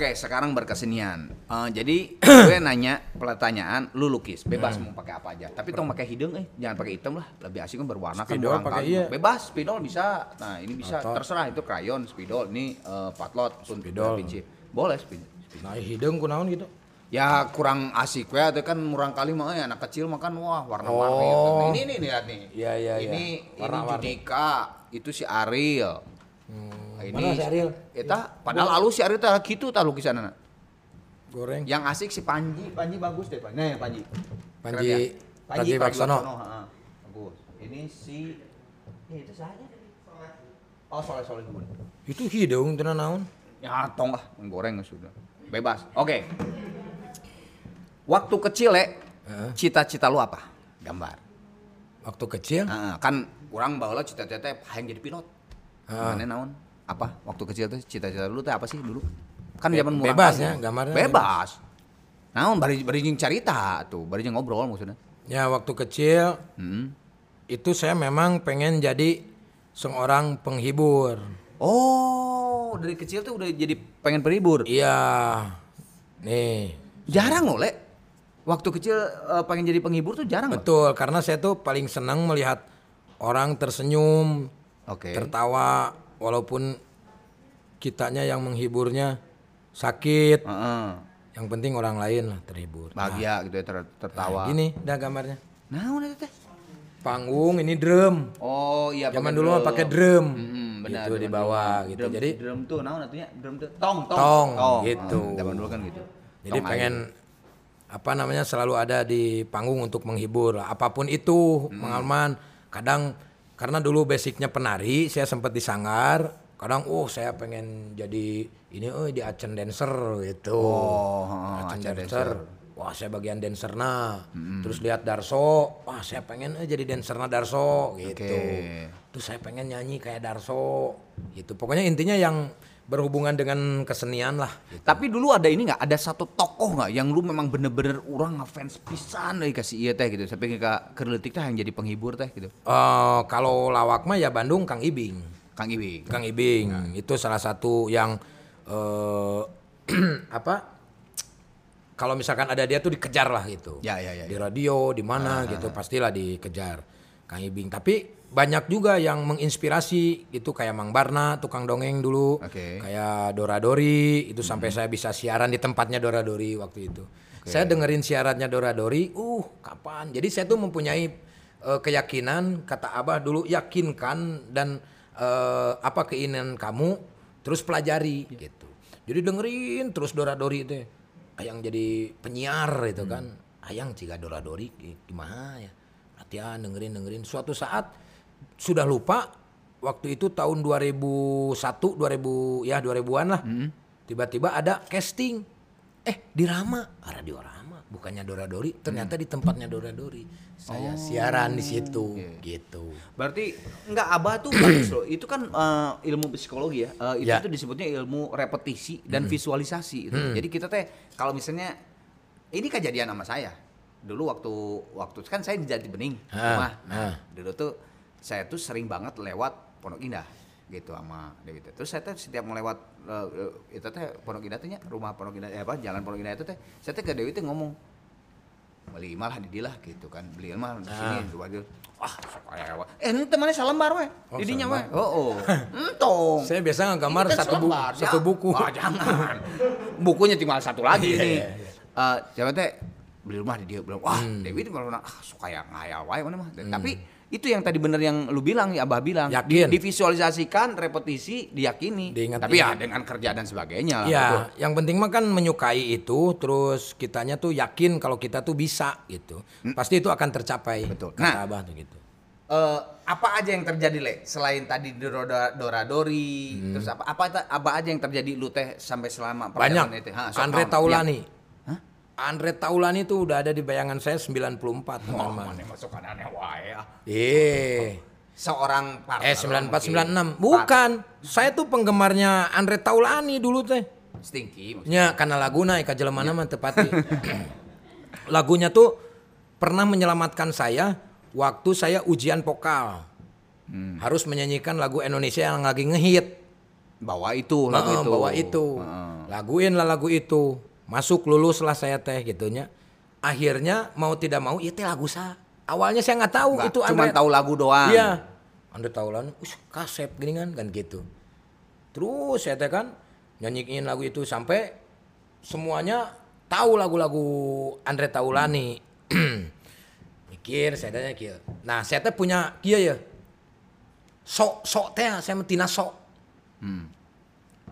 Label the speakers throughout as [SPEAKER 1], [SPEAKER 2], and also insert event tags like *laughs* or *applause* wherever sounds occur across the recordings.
[SPEAKER 1] Oke, sekarang berkesenian. Eh, jadi *clears throat* gue nanya pertanyaan, lu lukis, bebas
[SPEAKER 2] Hmm.
[SPEAKER 1] mau pakai apa aja. Tapi tong pakai hidung eh, jangan pakai hitam lah. Lebih asik kan berwarna kan
[SPEAKER 2] Spidol
[SPEAKER 1] orang
[SPEAKER 2] pakai iya.
[SPEAKER 1] Bebas, spidol bisa. Nah, ini bisa
[SPEAKER 2] Atau-
[SPEAKER 1] terserah itu krayon, spidol, ini eh, patlot,
[SPEAKER 2] Spidol.
[SPEAKER 1] pinci. Boleh spidol.
[SPEAKER 2] Nah, hidung kunaon gitu.
[SPEAKER 1] Ya kurang asik ya, itu kan murang kali mah eh, anak kecil makan wah warna-warni.
[SPEAKER 2] Oh.
[SPEAKER 1] Ini nih lihat nih.
[SPEAKER 2] Iya, iya, iya.
[SPEAKER 1] Ini ini
[SPEAKER 2] Warna-warni.
[SPEAKER 1] Judika, itu si Ariel. Nah, ini
[SPEAKER 2] Mana si Ariel?
[SPEAKER 1] Eta padahal alus si Ariel teh gitu tah lukisanana.
[SPEAKER 2] Goreng.
[SPEAKER 1] Yang asik si Panji, Panji bagus deh, Panji. Nah, ya, Panji.
[SPEAKER 2] Panji-
[SPEAKER 1] Keren ya?
[SPEAKER 2] Panji Waksono.
[SPEAKER 1] ha. Bagus. Ini si ya itu saja. Oh, soleh soleh dulu.
[SPEAKER 2] Itu hidung tenan naon?
[SPEAKER 1] Ya, tong lah, menggoreng sudah. Bebas. Oke. Waktu kecil,
[SPEAKER 2] Heeh.
[SPEAKER 1] cita-cita lu apa? Gambar.
[SPEAKER 2] Waktu kecil?
[SPEAKER 1] Heeh, kan kurang baheula cita-cita teh hayang jadi pilot.
[SPEAKER 2] Heeh.
[SPEAKER 1] Mana naon? Apa? Waktu kecil teh cita-cita lu teh apa sih dulu? Kan
[SPEAKER 2] Be-
[SPEAKER 1] zaman murang
[SPEAKER 2] bebas
[SPEAKER 1] kali.
[SPEAKER 2] ya, gambarnya
[SPEAKER 1] Bebas. Naon bari bari carita tuh, bari ngobrol maksudnya.
[SPEAKER 2] Ya, waktu kecil
[SPEAKER 1] Hmm.
[SPEAKER 2] itu saya memang pengen jadi seorang penghibur.
[SPEAKER 1] Oh, dari kecil tuh udah jadi pengen penghibur.
[SPEAKER 2] Iya. Nih,
[SPEAKER 1] Jarang loh, Le. Waktu kecil eh, pengen jadi penghibur tuh jarang loh.
[SPEAKER 2] betul karena saya tuh paling senang melihat orang tersenyum,
[SPEAKER 1] Oke.
[SPEAKER 2] tertawa walaupun kitanya yang menghiburnya sakit.
[SPEAKER 1] Heeh.
[SPEAKER 2] Yang penting orang lain lah terhibur.
[SPEAKER 1] Bahagia gitu ya ter-
[SPEAKER 2] Nah,
[SPEAKER 1] tertawa.
[SPEAKER 2] gini dah gambarnya.
[SPEAKER 1] Naon eta teh?
[SPEAKER 2] Panggung ini drum.
[SPEAKER 1] Oh iya
[SPEAKER 2] Zaman dulu mah pakai drum.
[SPEAKER 1] Mm-mm, benar.
[SPEAKER 2] Gitu di bawah gitu.
[SPEAKER 1] Drum,
[SPEAKER 2] Jadi
[SPEAKER 1] drum tuh naon atunya? Drum tuh tong tong.
[SPEAKER 2] Tong, gitu.
[SPEAKER 1] Ah, zaman dulu kan gitu.
[SPEAKER 2] Jadi
[SPEAKER 1] Tong
[SPEAKER 2] pengen
[SPEAKER 1] air.
[SPEAKER 2] apa namanya selalu ada di panggung untuk menghibur apa pun itu
[SPEAKER 1] Hmm.
[SPEAKER 2] pengalaman kadang karena dulu basicnya penari saya sempat disanggar kadang oh saya pengen jadi ini oh di Acen dancer gitu.
[SPEAKER 1] Oh,
[SPEAKER 2] Acen
[SPEAKER 1] Acen
[SPEAKER 2] dancer. wah saya bagian dancer nah terus lihat Darso wah saya pengen eh, jadi dancerna Darso gitu.
[SPEAKER 1] Oke.
[SPEAKER 2] terus saya pengen nyanyi kayak Darso gitu. Pokoknya intinya yang berhubungan dengan kesenian lah gitu.
[SPEAKER 1] Tapi dulu ada ini nggak? Ada satu tokoh nggak yang lu memang bener-bener orang ngefans pisan euy kasih iya teh gitu. Sampai ke kerletik teh yang jadi penghibur teh gitu.
[SPEAKER 2] Eh, kalau lawak mah ya Bandung Kang Ibing.
[SPEAKER 1] Kang Iwi.
[SPEAKER 2] Kang Ibing itu salah satu yang eh *clears throat* apa? Kalau misalkan ada dia tuh dikejar lah gitu.
[SPEAKER 1] Ya, ya, ya,
[SPEAKER 2] Di
[SPEAKER 1] ya.
[SPEAKER 2] radio, di mana gitu pastilah dikejar Kang Ibing. Tapi banyak juga yang menginspirasi gitu kayak Mang Barna tukang dongeng dulu.
[SPEAKER 1] Oke.
[SPEAKER 2] Kayak Dora Dori itu sampai saya bisa siaran di tempatnya Dora Dori waktu itu. Saya dengerin siarannya Dora Dori, uh kapan? Jadi saya tuh mempunyai eh, keyakinan kata Abah dulu yakinkan dan eh, apa keinginan kamu terus pelajari gitu. Jadi dengerin terus Dora Dori itu. Ayang jadi penyiar itu kan. Ayang ciga Dora Dori gimana ya? Latihan dengerin dengerin suatu saat sudah lupa waktu itu tahun 2001 2000 ya 2000-an lah. Tiba-tiba ada casting. Eh di Rama, ah, radio Rama, bukannya Dora Dori, ternyata di tempatnya Dora Dori. Saya siaran di situ gitu.
[SPEAKER 1] Berarti nggak abah tuh bagus loh. Itu kan eh, ilmu psikologi ya. Eh, itu
[SPEAKER 2] Ya.
[SPEAKER 1] tuh disebutnya ilmu repetisi dan visualisasi. Gitu. Jadi kita teh kalau misalnya ini kejadian sama saya. Dulu waktu waktu kan saya di Jati Bening
[SPEAKER 2] Ah,
[SPEAKER 1] rumah. Nah,
[SPEAKER 2] ah.
[SPEAKER 1] dulu tuh saya tuh sering banget lewat Pondok Indah gitu sama Dewi. Terus saya tuh setiap mau lewat eh, eh, itu teh Pondok Indah tuh nya, rumah Pondok Indah eh, apa jalan Pondok Indah itu teh saya teh ke Dewi teh ngomong beli malah di dia lah gitu kan. Beli mah di sini dua dia wah supaya eh ente mana salembar we
[SPEAKER 2] Oh,
[SPEAKER 1] di dinya we
[SPEAKER 2] salembar.
[SPEAKER 1] oh oh. *laughs* Entong.
[SPEAKER 2] Saya biasa ngegambar
[SPEAKER 1] Ini kan
[SPEAKER 2] satu buku,
[SPEAKER 1] selembar,
[SPEAKER 2] satu
[SPEAKER 1] ya.
[SPEAKER 2] buku.
[SPEAKER 1] Jangan. Bukunya tinggal satu lagi
[SPEAKER 2] Iya,
[SPEAKER 1] ini.
[SPEAKER 2] iya, iya.
[SPEAKER 1] Eh, siapa teh? Beli rumah di dia bilang. Wah
[SPEAKER 2] Hmm.
[SPEAKER 1] Dewi itu malah ah, suka yang ngayal wae mana mah. Tapi itu yang tadi bener yang lu bilang ya abah bilang
[SPEAKER 2] Yakin.
[SPEAKER 1] Di- divisualisasikan repetisi diyakini
[SPEAKER 2] Diingat-ingat.
[SPEAKER 1] tapi ya dengan kerja dan sebagainya lah, betul.
[SPEAKER 2] Ya, yang penting mah kan menyukai itu, terus kitanya tuh yakin kalau kita tuh bisa gitu. Pasti itu akan tercapai.
[SPEAKER 1] Betul.
[SPEAKER 2] Kata
[SPEAKER 1] Nah,
[SPEAKER 2] Abah tuh gitu.
[SPEAKER 1] Eh, apa aja yang terjadi le selain tadi Dora Dora Dori terus apa apa apa aja yang terjadi lu teh sampai selama
[SPEAKER 2] Banyak.
[SPEAKER 1] itu? Ha, sok
[SPEAKER 2] Andre? Taulani.
[SPEAKER 1] Ya.
[SPEAKER 2] Andre Taulani tuh udah ada di bayangan saya 94
[SPEAKER 1] Oh,
[SPEAKER 2] teman-teman.
[SPEAKER 1] mana masuk aneh wae ya.
[SPEAKER 2] Eh,
[SPEAKER 1] Seorang partner
[SPEAKER 2] eh 94
[SPEAKER 1] mungkin.
[SPEAKER 2] 96. Bukan. Saya tuh penggemarnya Andre Taulani dulu teh.
[SPEAKER 1] Stinky maksudnya.
[SPEAKER 2] Ya, karena laguna ika jelemana mah tepati. *clears throat* Lagunya tuh pernah menyelamatkan saya waktu saya ujian vokal.
[SPEAKER 1] Hmm.
[SPEAKER 2] Harus menyanyikan lagu Indonesia yang lagi ngehit.
[SPEAKER 1] bawa itu lagu
[SPEAKER 2] Heeh,
[SPEAKER 1] itu.
[SPEAKER 2] bawa itu.
[SPEAKER 1] Heeh.
[SPEAKER 2] Laguin lah lagu itu. Masuk lulus lah saya teh gitunya. Akhirnya mau tidak mau ya teh lagu sa. Awalnya saya nggak tahu
[SPEAKER 1] Nggak,
[SPEAKER 2] itu Andre.
[SPEAKER 1] tahu lagu doang.
[SPEAKER 2] Iya. Andre Taulani, us kaset gini kan kan gitu. Terus saya teh kan nyanyiin lagu itu sampai semuanya tahu lagu-lagu Andre Taulani. *clears throat* Mikir saya tanya kieu. Nah, saya teh punya kieu ya. Sok sok teh saya mah tina sok.
[SPEAKER 1] Hmm.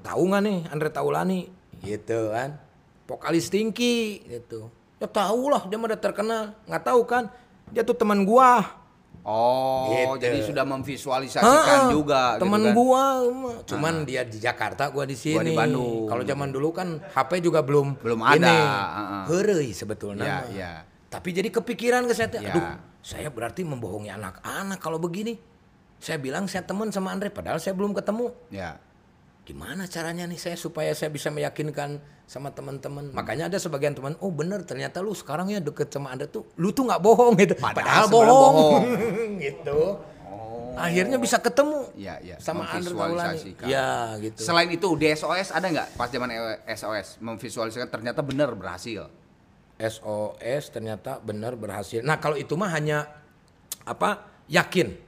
[SPEAKER 2] Tahu nggak nih Andre Taulani? Gitu kan. Vokalis Tingki gitu. Ya tahu lah dia mah udah terkenal. Nggak tahu kan? Dia tuh teman gua.
[SPEAKER 1] Oh,
[SPEAKER 2] Gitu.
[SPEAKER 1] jadi sudah memvisualisasikan
[SPEAKER 2] Heeh,
[SPEAKER 1] juga
[SPEAKER 2] teman
[SPEAKER 1] gitu kan.
[SPEAKER 2] gua cuman dia di Jakarta gua di sini
[SPEAKER 1] di Bandung.
[SPEAKER 2] kalau zaman dulu kan HP juga belum
[SPEAKER 1] Belum ada,
[SPEAKER 2] heureuy sebetulnya
[SPEAKER 1] Iya,
[SPEAKER 2] mah.
[SPEAKER 1] iya.
[SPEAKER 2] tapi jadi kepikiran ke saya
[SPEAKER 1] Iya.
[SPEAKER 2] aduh saya berarti membohongi anak-anak kalau begini saya bilang saya teman sama Andre padahal saya belum ketemu
[SPEAKER 1] Ya.
[SPEAKER 2] Gimana caranya nih saya supaya saya bisa meyakinkan sama teman-teman? Makanya ada sebagian teman oh bener ternyata lu sekarang ya deket sama Andre tuh lu tuh nggak bohong gitu.
[SPEAKER 1] Padahal
[SPEAKER 2] padahal, bohong,
[SPEAKER 1] bohong. *laughs*
[SPEAKER 2] gitu. Akhirnya bisa ketemu
[SPEAKER 1] Iya, iya.
[SPEAKER 2] sama Andre Taulani
[SPEAKER 1] Memvisualisasikan.
[SPEAKER 2] ya gitu.
[SPEAKER 1] Selain itu di SOS ada nggak pas zaman SOS memvisualisasikan ternyata benar berhasil.
[SPEAKER 2] SOS ternyata benar berhasil. Nah kalau itu mah hanya apa yakin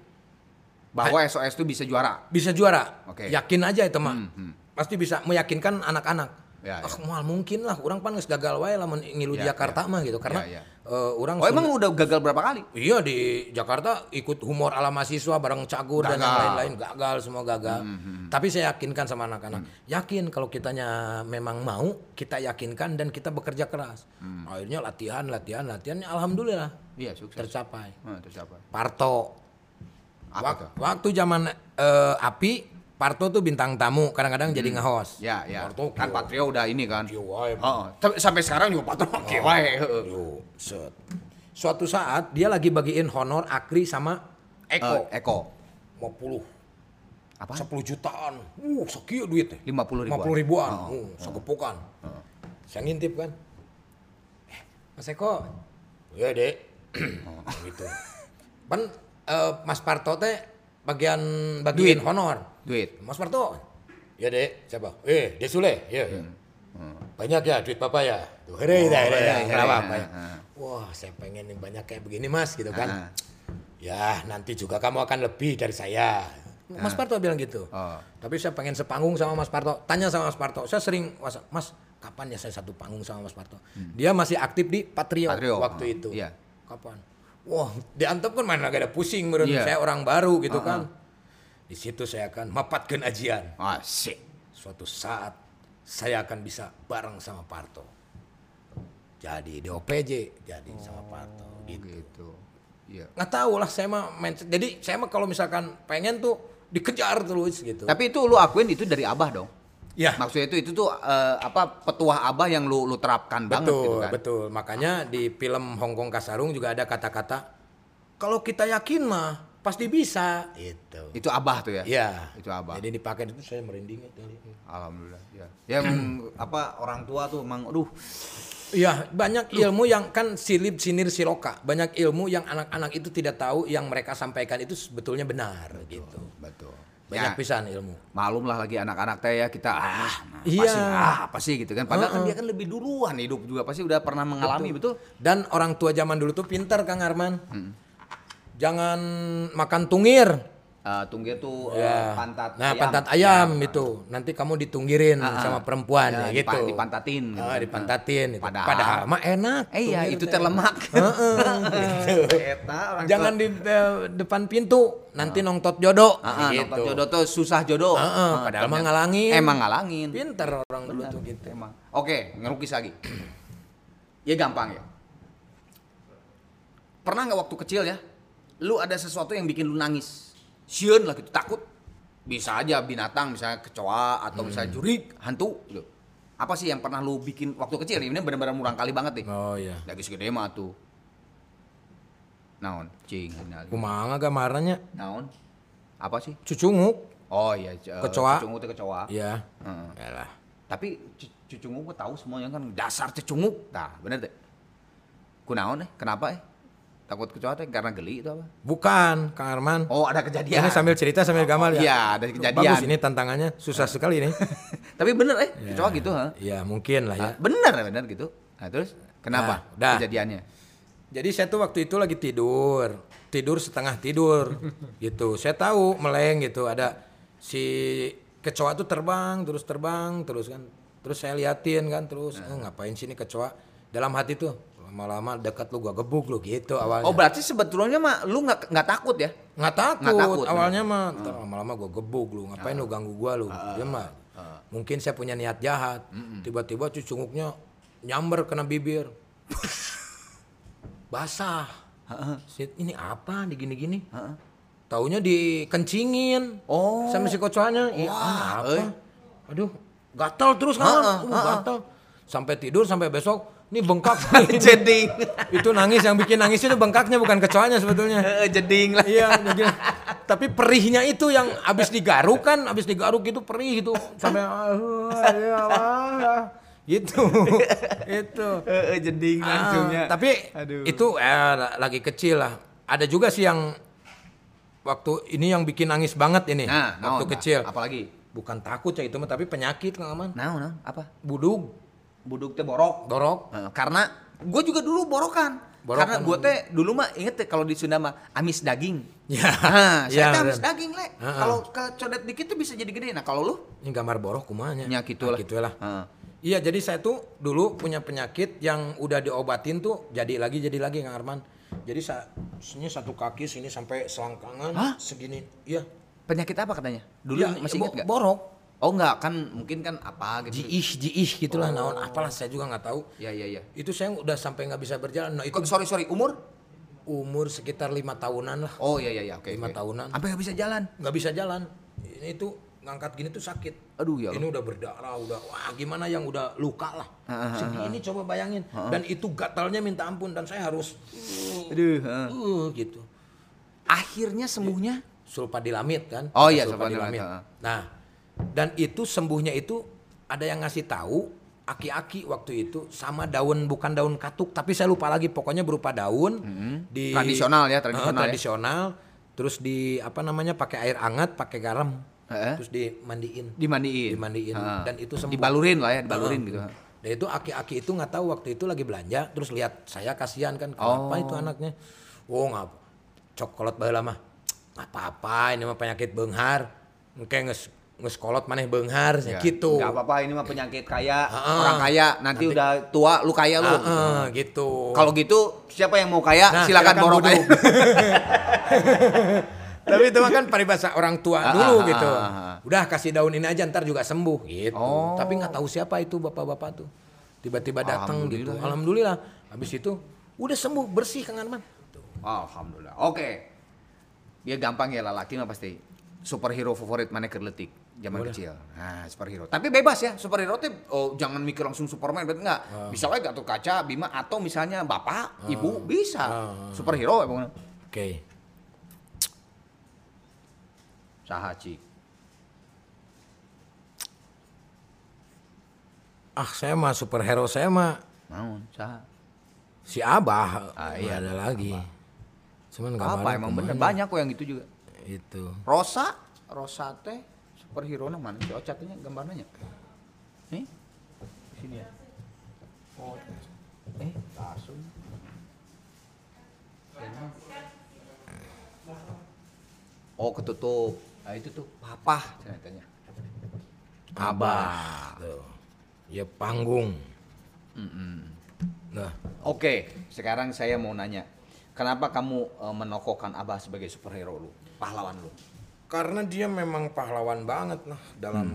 [SPEAKER 1] Bahwa SOS itu bisa juara.
[SPEAKER 2] bisa juara
[SPEAKER 1] Oke.
[SPEAKER 2] yakin aja itu mah
[SPEAKER 1] Hmm, hmm.
[SPEAKER 2] pasti bisa meyakinkan anak-anak
[SPEAKER 1] Ya,
[SPEAKER 2] ah
[SPEAKER 1] ya.
[SPEAKER 2] mual mungkin lah orang pan gagal wae lamun ngilu
[SPEAKER 1] Ya,
[SPEAKER 2] Jakarta mah gitu karena
[SPEAKER 1] Ya, ya.
[SPEAKER 2] eh, orang
[SPEAKER 1] Oh emang udah gagal berapa kali?
[SPEAKER 2] Iya di Jakarta ikut humor ala mahasiswa bareng cagur dan yang
[SPEAKER 1] Gagal.
[SPEAKER 2] lain-lain gagal semua gagal. Tapi saya yakinkan sama anak-anak, yakin kalau kitanya memang mau, kita yakinkan dan kita bekerja keras. Akhirnya latihan, latihan, latihan, alhamdulillah
[SPEAKER 1] Iya sukses.
[SPEAKER 2] tercapai.
[SPEAKER 1] Hmm, terus apa?
[SPEAKER 2] Parto, Wak- waktu zaman eh, api, Parto tuh bintang tamu, kadang-kadang jadi nge-host.
[SPEAKER 1] Ya, ya.
[SPEAKER 2] Parto
[SPEAKER 1] Kan. Patrio udah ini kan.
[SPEAKER 2] Wae,
[SPEAKER 1] Oh, sampai sekarang juga Patrio oke wae. heeh.
[SPEAKER 2] Yo, set. Suatu saat dia lagi bagiin honor Akri sama Eko.
[SPEAKER 1] Eh, Eko.
[SPEAKER 2] 50
[SPEAKER 1] Apa?
[SPEAKER 2] 10 jutaan. Uh, sekieu duit teh.
[SPEAKER 1] 50 ribuan.
[SPEAKER 2] 50 ribuan.
[SPEAKER 1] Oh,
[SPEAKER 2] Uh, segepukan. Saya ngintip kan. Eh, Mas Eko. Ya, Dek.
[SPEAKER 1] Oh.
[SPEAKER 2] gitu. Kan eh, Mas Parto teh bagian bagian
[SPEAKER 1] Duit.
[SPEAKER 2] honor.
[SPEAKER 1] Duit.
[SPEAKER 2] Mas Parto. Ya, Dek. Siapa? Eh, Desule. Ya. ya. Banyak ya duit Papa ya. Tuh, hore,
[SPEAKER 1] Hmm. Oh,
[SPEAKER 2] dah, hore, Pak, ya?
[SPEAKER 1] iya.
[SPEAKER 2] Wah, saya pengen yang banyak kayak begini, Mas, gitu kan. Ya, nanti juga kamu akan lebih dari saya. Mas Parto bilang gitu.
[SPEAKER 1] Oh.
[SPEAKER 2] Tapi saya pengen sepanggung sama Mas Parto. Tanya sama Mas Parto. Saya sering, "Mas, Mas, kapan ya saya satu panggung sama Mas Parto? Dia masih aktif di Patrio,
[SPEAKER 1] Patrio,
[SPEAKER 2] waktu
[SPEAKER 1] oh,
[SPEAKER 2] itu.
[SPEAKER 1] iya.
[SPEAKER 2] Kapan? Wah, diantep kan mana gak ada pusing meureun.
[SPEAKER 1] Iya.
[SPEAKER 2] Saya orang baru gitu kan. Di situ saya akan mapatkan ajian.
[SPEAKER 1] Asik.
[SPEAKER 2] Suatu saat saya akan bisa bareng sama Parto. Jadi di OPJ, jadi sama Parto gitu.
[SPEAKER 1] Gitu. Iya.
[SPEAKER 2] Nggak tahu lah saya mah mindset. Jadi saya mah kalau misalkan pengen tuh dikejar terus gitu.
[SPEAKER 1] Tapi itu lu akuin itu dari Abah dong.
[SPEAKER 2] Ya
[SPEAKER 1] Maksudnya itu itu tuh eh, apa petuah Abah yang lu lu terapkan banget
[SPEAKER 2] betul
[SPEAKER 1] gitu kan.
[SPEAKER 2] betul. Makanya di film Hongkong Kasarung juga ada kata-kata kalau kita yakin mah pasti bisa. Itu.
[SPEAKER 1] Itu Abah tuh ya.
[SPEAKER 2] Iya.
[SPEAKER 1] Itu Abah.
[SPEAKER 2] Jadi dipakai itu saya merinding itu.
[SPEAKER 1] Alhamdulillah. Ya. Ya emang, apa orang tua tuh emang aduh
[SPEAKER 2] Iya, banyak ilmu yang kan silip sinir siloka. Banyak ilmu yang anak-anak itu tidak tahu yang mereka sampaikan itu sebetulnya benar gitu.
[SPEAKER 1] betul.
[SPEAKER 2] Banyak
[SPEAKER 1] Ya,
[SPEAKER 2] pisan ilmu.
[SPEAKER 1] malum lah lagi anak-anak teh ya kita ah apa
[SPEAKER 2] Iya.
[SPEAKER 1] sih ah apa sih gitu kan padahal kan dia kan lebih duluan hidup juga pasti udah pernah mengalami betul,
[SPEAKER 2] Dan orang tua zaman dulu tuh pintar Kang Arman. Jangan makan tungir.
[SPEAKER 1] Eh, tunggir tuh eh,
[SPEAKER 2] Ya.
[SPEAKER 1] pantat
[SPEAKER 2] nah,
[SPEAKER 1] ayam.
[SPEAKER 2] pantat ayam
[SPEAKER 1] Ya.
[SPEAKER 2] itu. Nanti kamu ditunggirin
[SPEAKER 1] Ah, ah.
[SPEAKER 2] sama perempuan
[SPEAKER 1] Ya,
[SPEAKER 2] ya, gitu.
[SPEAKER 1] dipantatin gitu.
[SPEAKER 2] Ah, dipantatin. itu.
[SPEAKER 1] Padahal-
[SPEAKER 2] Padahal, mah enak.
[SPEAKER 1] eh iya itu
[SPEAKER 2] teh.
[SPEAKER 1] terlemak *laughs*
[SPEAKER 2] Gitu.
[SPEAKER 1] Eta
[SPEAKER 2] Jangan di eh, depan pintu, nanti nongtot jodoh.
[SPEAKER 1] Ah,
[SPEAKER 2] gitu.
[SPEAKER 1] jodoh tuh susah jodoh
[SPEAKER 2] Ah, ah,
[SPEAKER 1] Ah,
[SPEAKER 2] padahal mah
[SPEAKER 1] ternyata-
[SPEAKER 2] ngalangin.
[SPEAKER 1] emang ngalangin
[SPEAKER 2] Pinter orang dulu tuh gitu.
[SPEAKER 1] emang oke ngerukis lagi *clears throat* ya gampang ya pernah nggak waktu kecil ya lu ada sesuatu yang bikin lu nangis sieun lah gitu. Takut. Bisa aja binatang misalnya kecoa atau misalnya jurik hantu gitu. Apa sih yang pernah lu bikin waktu kecil? Ini benar-benar murang kali banget nih.
[SPEAKER 2] Oh iya.
[SPEAKER 1] lagi segede mah tuh. Naon? Cing.
[SPEAKER 2] Kumaha gamarnya
[SPEAKER 1] naon? Apa sih?
[SPEAKER 2] Cucunguk.
[SPEAKER 1] oh iya eh,
[SPEAKER 2] Kecoa.
[SPEAKER 1] cecunguk teh kecoa.
[SPEAKER 2] Iya.
[SPEAKER 1] Heeh.
[SPEAKER 2] Yalah.
[SPEAKER 1] tapi cu- cucunguk gue tahu semuanya kan. Dasar cecunguk nah bener deh kunaon eh? Kenapa eh takut kecoa teh karena geli itu apa?
[SPEAKER 2] Bukan, Kang Arman.
[SPEAKER 1] Oh, ada kejadian.
[SPEAKER 2] Ini sambil cerita sambil gamal ya.
[SPEAKER 1] Iya, ada kejadian.
[SPEAKER 2] Bagus ini tantangannya susah sekali ini. *laughs*
[SPEAKER 1] Tapi bener eh, kecoa gitu, ha?
[SPEAKER 2] Ya mungkin lah ya.
[SPEAKER 1] Ah, Bener, bener gitu. Nah, terus kenapa
[SPEAKER 2] Nah,
[SPEAKER 1] kejadiannya?
[SPEAKER 2] Jadi saya tuh waktu itu lagi tidur, tidur setengah tidur *laughs* gitu. Saya tahu meleng gitu ada si kecoa tuh terbang terus terbang terus kan. Terus saya liatin kan terus
[SPEAKER 1] Nah.
[SPEAKER 2] oh, ngapain sih ini kecoa dalam hati tuh lama-lama dekat lu gua gebuk lu gitu awalnya.
[SPEAKER 1] Oh, berarti sebetulnya mah lu nggak nggak takut ya?
[SPEAKER 2] nggak takut,
[SPEAKER 1] Nggak takut, Ah.
[SPEAKER 2] awalnya mah. Ntar lama-lama gua gebuk lu ngapain lu ganggu gua lu? Dia mah mungkin saya punya niat jahat. Tiba-tiba cucunguknya nyamber kena bibir. *laughs* Basah. Sit, ini apa digini-gini taunya dikencingin.
[SPEAKER 1] Oh.
[SPEAKER 2] sama si kocoanya Ih,
[SPEAKER 1] Wah,
[SPEAKER 2] ah, apa?
[SPEAKER 1] eh.
[SPEAKER 2] aduh gatal terus kan?
[SPEAKER 1] Ha-ha,
[SPEAKER 2] uh, gatal sampai tidur sampai besok ini bengkak *laughs*
[SPEAKER 1] Jeding.
[SPEAKER 2] itu nangis yang bikin nangis itu bengkaknya bukan kecoanya sebetulnya *laughs*
[SPEAKER 1] Eh, Jeding lah.
[SPEAKER 2] Iya, jadi tapi perihnya itu yang habis digaruk kan, habis digaruk itu perih itu sampai ah, ya Allah. gitu. *laughs* itu.
[SPEAKER 1] Eh, Jeding langsungnya.
[SPEAKER 2] Ah, tapi
[SPEAKER 1] Aduh.
[SPEAKER 2] itu eh, lagi kecil lah. Ada juga sih yang waktu ini yang bikin nangis banget ini
[SPEAKER 1] Nah,
[SPEAKER 2] waktu
[SPEAKER 1] naon,
[SPEAKER 2] kecil.
[SPEAKER 1] Nah, apalagi?
[SPEAKER 2] Bukan takut ya itu mah tapi penyakit Kang Aman.
[SPEAKER 1] Nah, nah, apa?
[SPEAKER 2] Budug,
[SPEAKER 1] Buduk teh borok.
[SPEAKER 2] dorok.
[SPEAKER 1] Nah, karena gue juga dulu borokan.
[SPEAKER 2] Borokan.
[SPEAKER 1] Karena gue teh dulu mah inget teh kalau di Sunda mah amis daging.
[SPEAKER 2] Ya.
[SPEAKER 1] Nah, *laughs* saya
[SPEAKER 2] Ya,
[SPEAKER 1] teh amis
[SPEAKER 2] bener.
[SPEAKER 1] daging le. Kalau kecodet dikit tuh bisa jadi gede. Nah kalau lu?
[SPEAKER 2] Ini gambar borok kumanya.
[SPEAKER 1] Ya, gitu lah.
[SPEAKER 2] gitu lah. Iya, jadi saya tuh dulu punya penyakit yang udah diobatin tuh jadi lagi jadi lagi Kang Arman. Jadi sa sini satu kaki sini sampai selangkangan
[SPEAKER 1] Hah?
[SPEAKER 2] segini. Iya.
[SPEAKER 1] Penyakit apa katanya? Dulu
[SPEAKER 2] Iya,
[SPEAKER 1] masih
[SPEAKER 2] bo-
[SPEAKER 1] inget gak?
[SPEAKER 2] Borok.
[SPEAKER 1] Oh enggak, kan mungkin kan apa gitu.
[SPEAKER 2] Jiih, jiih gitulah naon apalah saya juga nggak tahu.
[SPEAKER 1] Ya ya ya.
[SPEAKER 2] Itu saya udah sampai nggak bisa berjalan. Nah, itu
[SPEAKER 1] Kok sorry sorry umur?
[SPEAKER 2] umur sekitar lima tahunan lah.
[SPEAKER 1] Oh iya iya iya oke.
[SPEAKER 2] Lima
[SPEAKER 1] oke.
[SPEAKER 2] tahunan.
[SPEAKER 1] Sampai nggak bisa jalan.
[SPEAKER 2] Nggak bisa jalan. Ini tuh ngangkat gini tuh sakit.
[SPEAKER 1] Aduh ya.
[SPEAKER 2] Ini udah berdarah, udah wah gimana yang udah luka lah.
[SPEAKER 1] Ah,
[SPEAKER 2] Segini coba bayangin. Dan itu gatalnya minta ampun dan saya harus
[SPEAKER 1] Aduh. heeh.
[SPEAKER 2] uh, gitu.
[SPEAKER 1] Akhirnya sembuhnya?
[SPEAKER 2] Sulfadilamid kan.
[SPEAKER 1] Oh iya,
[SPEAKER 2] Sulfadilamid. Nah, dan itu sembuhnya itu ada yang ngasih tahu aki-aki waktu itu sama daun bukan daun katuk tapi saya lupa lagi pokoknya berupa daun di
[SPEAKER 1] Tradisional ya, tradisional ya.
[SPEAKER 2] tradisional. Terus di apa namanya pakai air hangat, pakai garam.
[SPEAKER 1] Heeh.
[SPEAKER 2] Terus dimandiin.
[SPEAKER 1] Dimandiin.
[SPEAKER 2] Dimandiin.
[SPEAKER 1] Heeh.
[SPEAKER 2] Dan itu sembuh.
[SPEAKER 1] Dibalurin lah ya, dibalurin gitu.
[SPEAKER 2] Dan itu aki-aki itu nggak tahu waktu itu lagi belanja, terus lihat saya kasihan kan, kenapa
[SPEAKER 1] Oh.
[SPEAKER 2] itu anaknya? Oh nggak, coklat baheula mah, apa-apa, ini mah penyakit benghar, kayak nges ngeskolot maneh benghar,
[SPEAKER 1] Ya,
[SPEAKER 2] gitu.
[SPEAKER 1] nggak apa-apa ini mah penyakit kaya,
[SPEAKER 2] Heeh.
[SPEAKER 1] orang kaya nanti, udah tua lu kaya lu.
[SPEAKER 2] Heeh, gitu.
[SPEAKER 1] Kalau gitu siapa yang mau kaya
[SPEAKER 2] Nah,
[SPEAKER 1] silakan,
[SPEAKER 2] buduk.
[SPEAKER 1] aja. *laughs*
[SPEAKER 2] Tapi itu mah kan paribasa orang tua
[SPEAKER 1] Ah,
[SPEAKER 2] dulu
[SPEAKER 1] ah,
[SPEAKER 2] gitu.
[SPEAKER 1] ah, ah.
[SPEAKER 2] Udah kasih daun ini aja ntar juga sembuh gitu.
[SPEAKER 1] Oh.
[SPEAKER 2] Tapi nggak tahu siapa itu bapak-bapak tuh. Tiba-tiba datang gitu.
[SPEAKER 1] Alhamdulillah ya.
[SPEAKER 2] Alhamdulillah. Habis itu udah sembuh bersih Kang Arman.
[SPEAKER 1] Alhamdulillah. Oke. Dia gampang ya lelaki mah pasti. Superhero favorit mana kerletik zaman kecil. Nah, superhero. Tapi bebas ya, superhero teh oh, jangan mikir langsung Superman, berarti enggak. Bisa aja Gatot Kaca, Bima atau misalnya bapak, ibu bisa. Superhero emang.
[SPEAKER 2] Oke.
[SPEAKER 1] Saha cik.
[SPEAKER 2] Ah, saya mah superhero saya mah
[SPEAKER 1] Naon? Saha?
[SPEAKER 2] si Abah.
[SPEAKER 1] Ah, iya,
[SPEAKER 2] ada lagi. Cuman
[SPEAKER 1] Apa emang bener banyak kok yang gitu juga.
[SPEAKER 2] Itu.
[SPEAKER 1] Rosa, Rosa teh superhero na mana? Si Ocat nya gambarnya. Nih. Sini ya. Oh. Eh, langsung. Oh, ketutup. Nah, itu tuh papa ceritanya. Abah.
[SPEAKER 2] Tuh. Ya panggung. Nah,
[SPEAKER 1] Oke, sekarang saya mau nanya. Kenapa kamu eh, menokohkan Abah sebagai superhero lu? Pahlawan lu?
[SPEAKER 2] Karena dia memang pahlawan banget lah dalam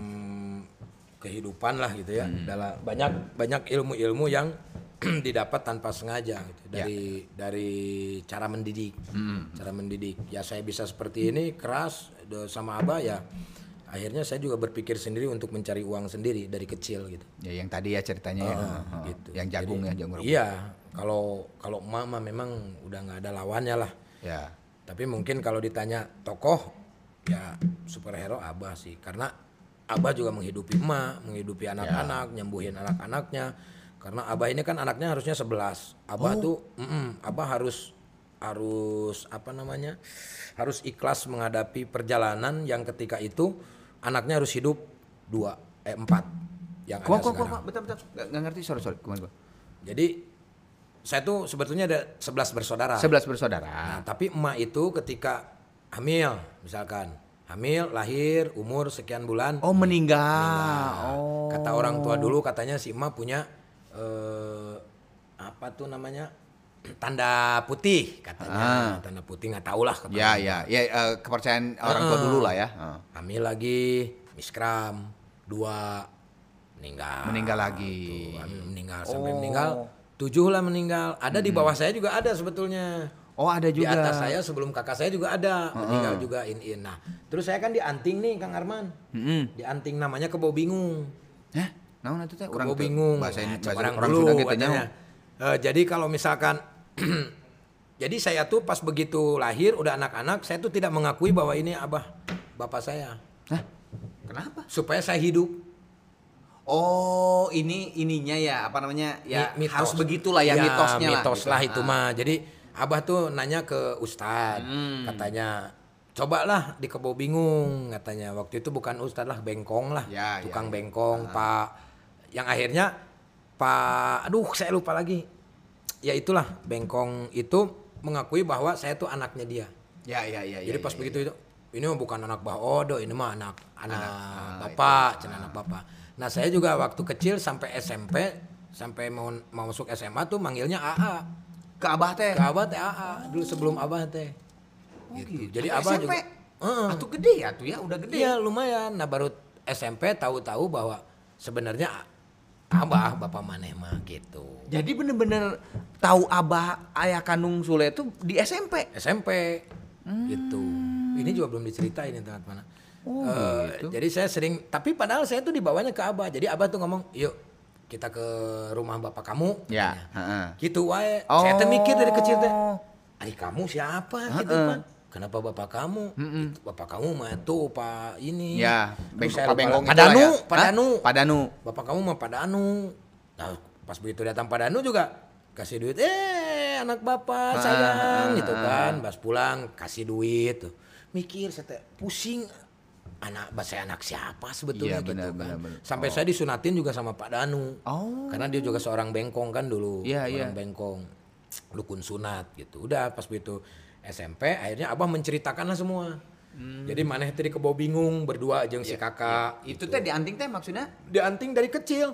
[SPEAKER 2] kehidupan lah gitu ya. Dalam banyak banyak ilmu-ilmu yang *clears throat* didapat tanpa sengaja gitu. dari dari cara mendidik. Cara mendidik. Ya saya bisa seperti ini keras sama Abah ya. Akhirnya saya juga berpikir sendiri untuk mencari uang sendiri dari kecil gitu.
[SPEAKER 1] Ya yang tadi ya ceritanya ya.
[SPEAKER 2] Ah,
[SPEAKER 1] Heeh.
[SPEAKER 2] gitu.
[SPEAKER 1] Yang jagung
[SPEAKER 2] Jadi,
[SPEAKER 1] ya, jagung.
[SPEAKER 2] Iya, kalau kalau mama memang udah nggak ada lawannya lah.
[SPEAKER 1] Ya.
[SPEAKER 2] Tapi mungkin kalau ditanya tokoh, ya superhero Abah sih. Karena Abah juga menghidupi emak, menghidupi anak-anak, nyembuhin anak-anaknya. Karena Abah ini kan anaknya harusnya 11. Abah tuh, mm-mm, Abah harus harus apa namanya harus ikhlas menghadapi perjalanan yang ketika itu anaknya harus hidup dua eh empat yang
[SPEAKER 1] Kok
[SPEAKER 2] ada
[SPEAKER 1] kok kok
[SPEAKER 2] sekarang.
[SPEAKER 1] bentar bentar. Nggak, nggak ngerti sorry sorry. Gua?
[SPEAKER 2] Jadi saya tuh sebetulnya ada 11 bersaudara.
[SPEAKER 1] Sebelas bersaudara.
[SPEAKER 2] Nah, tapi emak itu ketika hamil misalkan. Hamil lahir umur sekian bulan.
[SPEAKER 1] Oh meninggal.
[SPEAKER 2] Nah,
[SPEAKER 1] Oh.
[SPEAKER 2] Kata orang tua dulu katanya si emak punya eh, apa tuh namanya? *clears throat* Tanda putih katanya. Tanda putih nggak tahu lah
[SPEAKER 1] Ya ya. Ya eh, kepercayaan orang tua dulu lah ya. Heeh.
[SPEAKER 2] hamil lagi miskram dua meninggal.
[SPEAKER 1] Meninggal lagi.
[SPEAKER 2] Tuh, meninggal sampai
[SPEAKER 1] Oh.
[SPEAKER 2] meninggal. Tujuh lah meninggal. Ada di bawah saya juga ada sebetulnya
[SPEAKER 1] Oh ada
[SPEAKER 2] di
[SPEAKER 1] juga.
[SPEAKER 2] atas saya sebelum kakak saya juga ada meninggal juga in in nah terus saya kan dianting nih kang Arman
[SPEAKER 1] Heeh.
[SPEAKER 2] dianting namanya kebo bingung
[SPEAKER 1] Hah? Naon itu teh?
[SPEAKER 2] Kebo bingung
[SPEAKER 1] Bahasa ini
[SPEAKER 2] Nah,
[SPEAKER 1] bahasa
[SPEAKER 2] orang,
[SPEAKER 1] orang
[SPEAKER 2] dulu
[SPEAKER 1] Sunda gitu.
[SPEAKER 2] Eh, jadi kalau misalkan *clears throat* jadi saya tuh pas begitu lahir udah anak-anak saya tuh tidak mengakui bahwa ini abah bapak saya
[SPEAKER 1] Hah? Kenapa?
[SPEAKER 2] supaya saya hidup
[SPEAKER 1] Oh, ini ininya ya, apa namanya? Ya
[SPEAKER 2] Mi- mitos.
[SPEAKER 1] harus begitulah ya, mitosnya lah.
[SPEAKER 2] mitos
[SPEAKER 1] gitu.
[SPEAKER 2] lah itu
[SPEAKER 1] Ah.
[SPEAKER 2] mah jadi abah tuh nanya ke ustad
[SPEAKER 1] Hmm.
[SPEAKER 2] katanya cobalah di kebo bingung katanya waktu itu bukan ustad lah bengkong lah
[SPEAKER 1] Ya,
[SPEAKER 2] tukang
[SPEAKER 1] ya, ya.
[SPEAKER 2] bengkong pak yang akhirnya pak aduh saya lupa lagi ya itulah bengkong itu mengakui bahwa saya tuh anaknya dia
[SPEAKER 1] Ya, ya, ya.
[SPEAKER 2] jadi
[SPEAKER 1] ya,
[SPEAKER 2] pas
[SPEAKER 1] ya,
[SPEAKER 2] begitu itu ini mah bukan anak Bah Odo, ini mah anak anak,
[SPEAKER 1] ah,
[SPEAKER 2] bapak, anak bapak. Nah saya juga waktu kecil sampai SMP sampai mau mau masuk SMA tuh manggilnya AA.
[SPEAKER 1] Ke abah teh.
[SPEAKER 2] Ke Abah teh AA dulu sebelum Abah teh.
[SPEAKER 1] Oh,
[SPEAKER 2] Gitu.
[SPEAKER 1] gitu.
[SPEAKER 2] Jadi Abah
[SPEAKER 1] SMP?
[SPEAKER 2] juga. Heeh.
[SPEAKER 1] Atuh gede ya tuh ya, udah gede.
[SPEAKER 2] Iya lumayan. Nah baru SMP tahu-tahu bahwa sebenarnya Abah bapak maneh mah gitu.
[SPEAKER 1] Jadi bener-bener tahu abah ayah kandung Sule itu di SMP.
[SPEAKER 2] SMP gitu. Ini juga belum diceritain nih teman-teman.
[SPEAKER 1] Oh,
[SPEAKER 2] Eh,
[SPEAKER 1] gitu.
[SPEAKER 2] Jadi saya sering, tapi padahal saya tuh dibawanya ke abah. Jadi abah tuh ngomong, yuk kita ke rumah bapak kamu.
[SPEAKER 1] Ya.
[SPEAKER 2] Gitu wae.
[SPEAKER 1] Oh.
[SPEAKER 2] Saya tuh mikir dari kecil teh, adik kamu siapa gitu
[SPEAKER 1] Heeh.
[SPEAKER 2] pak? Kenapa bapak kamu? Itu Bapak kamu mah tuh pak ini.
[SPEAKER 1] Ya, bengkok
[SPEAKER 2] saya
[SPEAKER 1] Pak itulah
[SPEAKER 2] Padanu,
[SPEAKER 1] ya.
[SPEAKER 2] Padanu.
[SPEAKER 1] Hah? Padanu.
[SPEAKER 2] Bapak kamu mah Padanu. Nah, pas begitu datang Padanu juga kasih duit. Eh, anak bapak sayang gitu kan. Pas pulang kasih duit tuh. Mikir saya teh, pusing anak saya anak siapa sebetulnya
[SPEAKER 1] Iya,
[SPEAKER 2] gitu
[SPEAKER 1] benar,
[SPEAKER 2] kan.
[SPEAKER 1] benar, benar.
[SPEAKER 2] Sampai saya disunatin juga sama Pak Danu.
[SPEAKER 1] Oh.
[SPEAKER 2] Karena dia juga seorang bengkong kan dulu.
[SPEAKER 1] Iya,
[SPEAKER 2] orang
[SPEAKER 1] iya.
[SPEAKER 2] bengkong. Dukun sunat gitu. Udah pas begitu SMP akhirnya Abah menceritakanlah semua.
[SPEAKER 1] Hmm.
[SPEAKER 2] Jadi maneh tadi kebo bingung berdua jeung
[SPEAKER 1] Iya,
[SPEAKER 2] si kakak.
[SPEAKER 1] Itu teh dianting teh maksudnya?
[SPEAKER 2] dianting dari kecil.